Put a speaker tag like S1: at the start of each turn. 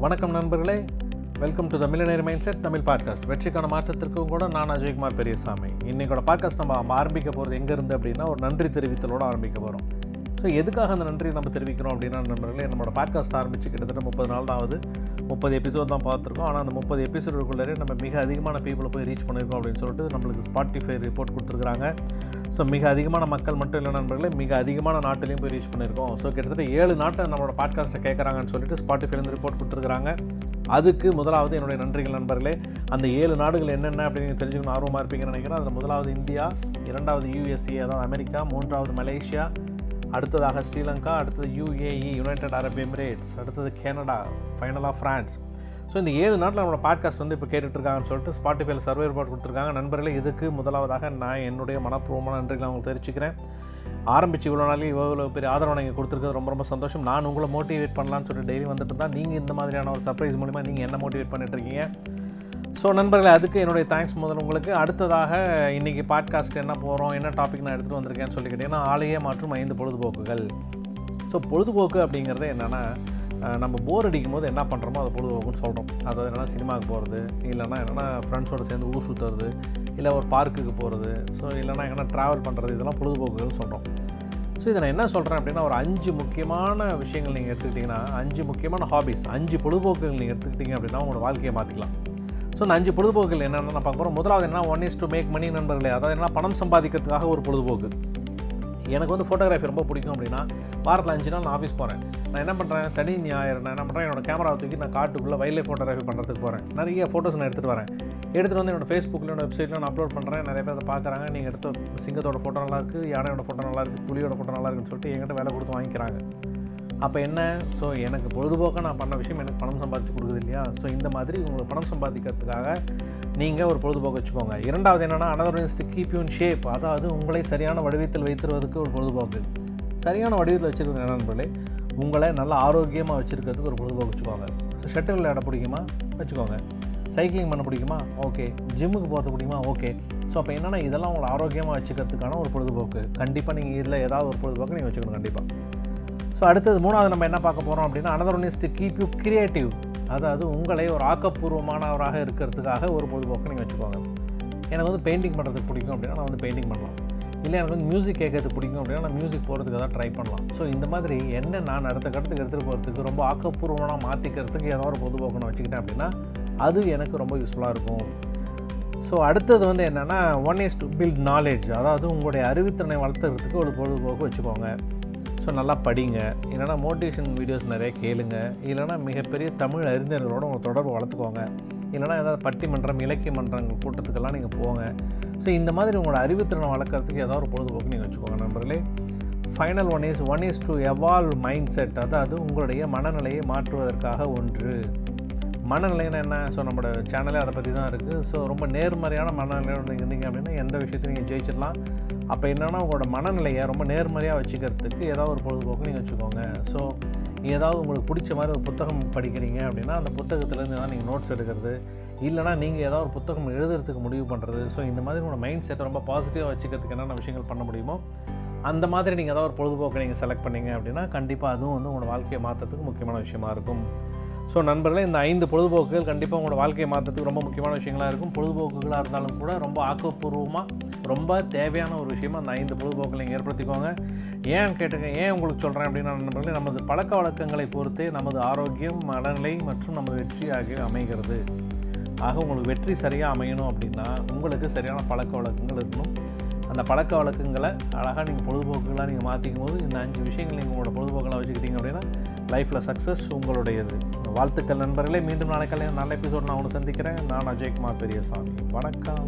S1: வணக்கம் நண்பர்களே. Welcome to the millionaire mind set Tamil podcast வெற்றிக்கான மாற்றத்திற்கும் கூட நான் அஜய்குமார் பெரியசாமி. இன்றைக்கோட பாட்காஸ்ட் நம்ம ஆரம்பிக்க போகிறது எங்கேருந்து அப்படின்னா ஒரு நன்றி தெரிவித்தலோடு ஆரம்பிக்க போகிறோம் ஸோ எதுக்காக அந்த நன்றியை நம்ம தெரிவிக்கிறோம் அப்படின்னா நண்பர்களே நம்மளோட பாட்காஸ்ட் ஆரம்பித்து கிட்டத்தட்ட முப்பது நாள் தான் ஆகுது. முப்பது எபிசோட் தான் பார்த்துருக்கோம். ஆனால் அந்த முப்பது எபிசோடுக்குள்ளே நம்ம மிக அதிகமான பீப்புளை போய் ரீச் பண்ணியிருக்கோம் அப்படின்னு சொல்லிட்டு நம்மளுக்கு ஸ்பாட்டிஃபை ரிப்போர்ட் கொடுத்துருக்காங்க ஸோ மிக அதிகமான மக்கள் மட்டும் இல்லை நண்பர்களே மிக அதிகமான நாட்டிலையும் போய் ரீச் பண்ணியிருக்கோம். ஸோ கிட்டத்தட்ட ஏழு நாட்டில் நம்மளோட பாட்காஸ்ட்டை கேட்குறாங்கன்னு சொல்லிட்டு ஸ்பாட்டிஃபைலேருந்து ரிப்போர்ட் கொடுத்துருக்காங்க அதுக்கு முதலாவது என்னுடைய நன்றிகள் நண்பர்களே. அந்த ஏழு நாடுகள் என்னென்ன அப்படின்னு நீங்கள் தெரிஞ்சுக்கணும் ஆர்வமாக இருப்பீங்கன்னு நினைக்கிறேன். அதில் முதலாவது இந்தியா இரண்டாவது யூஎஸ்ஏ அதாவது அமெரிக்கா மூன்றாவது மலேசியா அடுத்ததாக ஸ்ரீலங்கா அடுத்தது யூஏஇ யுனைடெட் அரப் எமிரேட்ஸ் அடுத்தது கனடா ஃபைனலாக ஃப்ரான்ஸ் ஸோ இந்த ஏழு நாட்டில் நம்மளோட பாட்காஸ்ட் வந்து இப்போ கேட்டுட்ருக்காங்கன்னு சொல்லிட்டு ஸ்பாட்டிஃபைல சர்வே ரிப்போர்ட் கொடுத்துருக்காங்க. நண்பர்களே இதுக்கு முதலாவதாக நான் என்னுடைய மனப்பூர்வமான நன்றிகளை அவங்களுக்கு தெரிவிச்சுக்கிறேன். ஆரம்பிச்சு இவ்வளோ நாளைக்கு இவ்வளோ பெரிய ஆதரவு நீங்கள் கொடுத்துருக்கிறது ரொம்ப ரொம்ப சந்தோஷம். நான் உங்களை மோட்டிவேட் பண்ணலான்னு சொல்லிட்டு டெய்லி வந்துட்டு தான் நீங்கள் இந்த மாதிரியான ஒரு சர்ப்ரைஸ் மூலிமா நீங்கள் என்ன மோட்டிவேட் பண்ணிட்டு இருக்கீங்க? ஸோ நண்பர்களே அதுக்கு என்னுடைய தேங்க்ஸ் முதல்ல உங்களுக்கு. அடுத்ததாக இன்றைக்கி பாட்காஸ்ட் என்ன போகிறோம் என்ன டாபிக் நான் எடுத்துகிட்டு வந்திருக்கேன்னு சொல்லி கேட்டிங்கன்னா ஆலையே மற்றும் ஐந்து பொழுதுபோக்குகள். ஸோ பொழுதுபோக்கு அப்படிங்கிறது என்னென்னா நம்ம போர் அடிக்கும் போது என்ன பண்ணுறோமோ அதை பொழுதுபோக்குன்னு சொல்கிறோம் அதாவது என்னென்னா சினிமாவுக்கு போகிறது இல்லைன்னா என்னென்னா ஃப்ரெண்ட்ஸோடு சேர்ந்து ஊர் சுற்றுறது இல்லை ஒரு பார்க்குக்கு போகிறது ஸோ இல்லைன்னா எங்கன்னா ட்ராவல் பண்ணுறது இதெல்லாம் பொழுதுபோக்குகள்னு சொல்கிறோம் ஸோ இதை நான் என்ன சொல்கிறேன் அப்படின்னா ஒரு அஞ்சு முக்கியமான விஷயங்கள் நீங்கள் எடுத்துக்கிட்டிங்கன்னா அஞ்சு முக்கியமான ஹாபிஸ் அஞ்சு பொழுதுபோக்குகள் நீங்கள் எடுத்துக்கிட்டிங்க அப்படின்னா உங்களோட வாழ்க்கையை மாற்றிக்கலாம் ஸோ இந்த அஞ்சு பொழுதுபோக்குகள் என்னென்ன நான் பார்க்க போகிறோம் முதலாவது என்ன one is to make money நண்பர்களே. அதாவது என்ன பணம் சம்பாதிக்கிறதுக்காக ஒரு பொழுதுபோக்கு. எனக்கு வந்து ஃபோட்டோகிராஃபி ரொம்ப பிடிக்கும் அப்படின்னா வாரத்தில் அஞ்சு நாள் நான் ஆஃபீஸ் போகிறேன் நான் என்ன பண்ணுறேன் சனி ஞாயிறு நான் என்ன பண்ணுறேன் என்னோட கேமரா தூக்கி நான் காட்டுக்குள்ளே வைல்ட் லைஃப் ஃபோட்டோகிராஃபி பண்ணுறதுக்கு போகிறேன் நிறைய ஃபோட்டோஸ் நான் எடுத்துகிட்டு வரேன். எடுத்துகிட்டு வந்து என்னோட ஃபேஸ்புக்கில் என்னோட வெப்சைட்டில் நான் அப்லோட் பண்ணுறேன் நிறைய பேர் அதை பார்க்குறாங்க. நீங்கள் எடுத்த சிங்கத்தோட ஃபோட்டோ நல்லாயிருக்கு யானையோட ஃபோட்டோ நல்லா இருக்குது புலியோட ஃபோட்டோ நல்லாயிருக்குன்னு சொல்லிட்டு என்கிட்ட வேலை கொடுத்து வாங்கிக்கிறாங்க. அப்போ என்ன? ஸோ எனக்கு பொழுதுபோக்காக நான் பண்ண விஷயம் எனக்கு பணம் சம்பாதிச்சு கொடுக்குது இல்லையா? ஸோ இந்த மாதிரி உங்களுக்கு பணம் சம்பாதிக்கிறதுக்காக நீங்கள் ஒரு பொழுதுபோக்கு வச்சுக்கோங்க. இரண்டாவது என்னென்னா another to keep you in shape அதாவது உங்களை சரியான வடிவத்தில் வைத்திருவதற்கு ஒரு பொழுதுபோக்கு. சரியான வடிவத்தில் வச்சுருக்கிறது என்ன நண்பர்களே? உங்களை நல்ல ஆரோக்கியமாக வச்சுருக்கிறதுக்கு ஒரு பொழுதுபோக்கு வச்சுக்கோங்க. ஸோ ஷட்டில் விளையாட பிடிக்குமா? வச்சுக்கோங்க. சைக்கிளிங் பண்ண பிடிக்குமா? ஓகே ஜிம்முக்கு போகிறது பிடிக்குமா? ஓகே ஸோ அப்போ என்னென்னா இதெல்லாம் உங்களை ஆரோக்கியமாக வச்சுக்கிறதுக்கான ஒரு பொழுதுபோக்கு. கண்டிப்பாக நீங்கள் இதில் ஏதாவது ஒரு பொழுதுபோக்கு நீங்கள் வச்சுக்கணும் கண்டிப்பாக ஸோ அடுத்தது மூணாவது நம்ம என்ன பார்க்க போகிறோம் அப்படின்னா another one is to keep you creative அதாவது உங்களை ஒரு ஆக்கப்பூர்வமானவராக இருக்கிறதுக்காக ஒரு பொழுதுபோக்கு நீங்கள் வச்சுக்கோங்க. எனக்கு வந்து பெயிண்டிங் பண்ணுறதுக்கு பிடிக்கும் அப்படின்னா நான் வந்து பெயிண்டிங் பண்ணலாம். இல்லை எனக்கு வந்து மியூசிக் கேட்கறது பிடிக்கும் அப்படின்னா நான் மியூசிக் போகிறதுக்கு தான் ட்ரை பண்ணலாம். ஸோ இந்த மாதிரி என்ன நான் அடுத்த கட்டத்துக்கு எடுத்துகிட்டு போகிறதுக்கு ரொம்ப ஆக்கப்பூர்வமாக மாற்றிக்கிறதுக்கு ஏதோ ஒரு பொழுதுபோக்கு நான் வச்சுக்கிட்டேன் அப்படின்னா அது எனக்கு ரொம்ப யூஸ்ஃபுல்லாக இருக்கும். ஸோ அடுத்தது வந்து என்னென்னா one is to build knowledge அதாவது உங்களுடைய அறிவுத்திறனை வளர்த்துறதுக்கு ஒரு பொழுதுபோக்கு வச்சுக்கோங்க. ஸோ நல்லா படிங்க. இல்லைனா மோட்டிவேஷன் வீடியோஸ் நிறைய கேளுங்க. இல்லைனா மிகப்பெரிய தமிழ் அறிஞர்களோட உங்கள் தொடர்பு வளர்த்துக்கோங்க. இல்லைனா ஏதாவது பட்டிமன்றம் இலக்கிய மன்றங்கள் கூட்டத்துக்கெல்லாம் நீங்கள் போங்க. ஸோ இந்த மாதிரி உங்களோட அறிவுத்திறனை வளர்க்குறதுக்கு ஏதாவது ஒரு பொழுதுபோக்கு நீங்கள் வச்சுக்கோங்க நண்பர்களே. Final one is one is to evolve mind set அதாவது உங்களுடைய மனநிலையை மாற்றுவதற்காக ஒன்று. மனநிலைன்னா என்ன? ஸோ நம்மளோட சேனலே அதை பற்றி தான் இருக்குது ஸோ ரொம்ப நேர்மறையான மனநிலையோடு நீங்கள் இருந்தீங்க அப்படின்னா எந்த விஷயத்தையும் நீங்கள் ஜெயிச்சிடலாம். அப்போ என்னென்னா உங்களோட மனநிலையை ரொம்ப நேர்மறையாக வச்சுக்கிறதுக்கு ஏதாவது ஒரு பொழுதுபோக்கு நீங்கள் வச்சுக்கோங்க. ஸோ ஏதாவது உங்களுக்கு பிடிச்ச மாதிரி ஒரு புத்தகம் படிக்கிறீங்க அப்படின்னா அந்த புத்தகத்துலேருந்து தான் நீங்கள் நோட்ஸ் எடுக்கிறது இல்லைனா நீங்கள் ஏதாவது ஒரு புத்தகம் எழுதுறதுக்கு முடிவு பண்ணுறது ஸோ இந்த மாதிரி உங்களோட மைண்ட் செட்டை ரொம்ப பாசிட்டிவாக வச்சுக்கிறதுக்கு என்னென்ன விஷயங்கள் பண்ண முடியுமோ அந்த மாதிரி நீங்கள் ஏதாவது ஒரு பொழுதுபோக்கை நீங்கள் செலக்ட் பண்ணீங்க அப்படின்னா கண்டிப்பாக அதுவும் வந்து உங்களோட வாழ்க்கையை மாற்றுறதுக்கு முக்கியமான விஷயமா இருக்கும். ஸோ நண்பர்களே இந்த ஐந்து பொழுதுபோக்குகள் கண்டிப்பாக உங்களோட வாழ்க்கையை மாற்றத்துக்கு ரொம்ப முக்கியமான விஷயங்களாக இருக்கும். பொழுதுபோக்குகளாக இருந்தாலும் கூட ரொம்ப ஆக்கப்பூர்வமாக ரொம்ப தேவையான ஒரு விஷயமா அந்த ஐந்து பொழுதுபோக்கில் நீங்கள் ஏற்படுத்திக்கோங்க. ஏன் கேட்டுங்க ஏன் உங்களுக்கு சொல்கிறேன் அப்படின்னா நண்பர்களே நமது பழக்க வழக்கங்களை பொறுத்தே நமது ஆரோக்கியம் மனநிலை மற்றும் நமது வெற்றி ஆகியவை அமைகிறது. ஆக உங்களுக்கு வெற்றி சரியாக அமையணும் அப்படின்னா உங்களுக்கு சரியான பழக்க வழக்கங்கள் இருக்கணும். அந்த பழக்க வழக்கங்களை அழகாக நீங்கள் பொழுதுபோக்குகளாக நீங்கள் மாற்றிக்கும் போது இந்த அஞ்சு விஷயங்கள் நீங்கள் உங்களோட பொழுதுபோக்கெல்லாம் வச்சுக்கிட்டீங்க அப்படின்னா லைஃப்பில் சக்ஸஸ் உங்களுடையது. வாழ்த்துக்கள் நண்பர்களே மீண்டும் நாளைக்கு நல்ல எபிசோட் நான் உங்களை சந்திக்கிறேன். நான் அஜய்குமார் பெரியசாமி. வணக்கம்.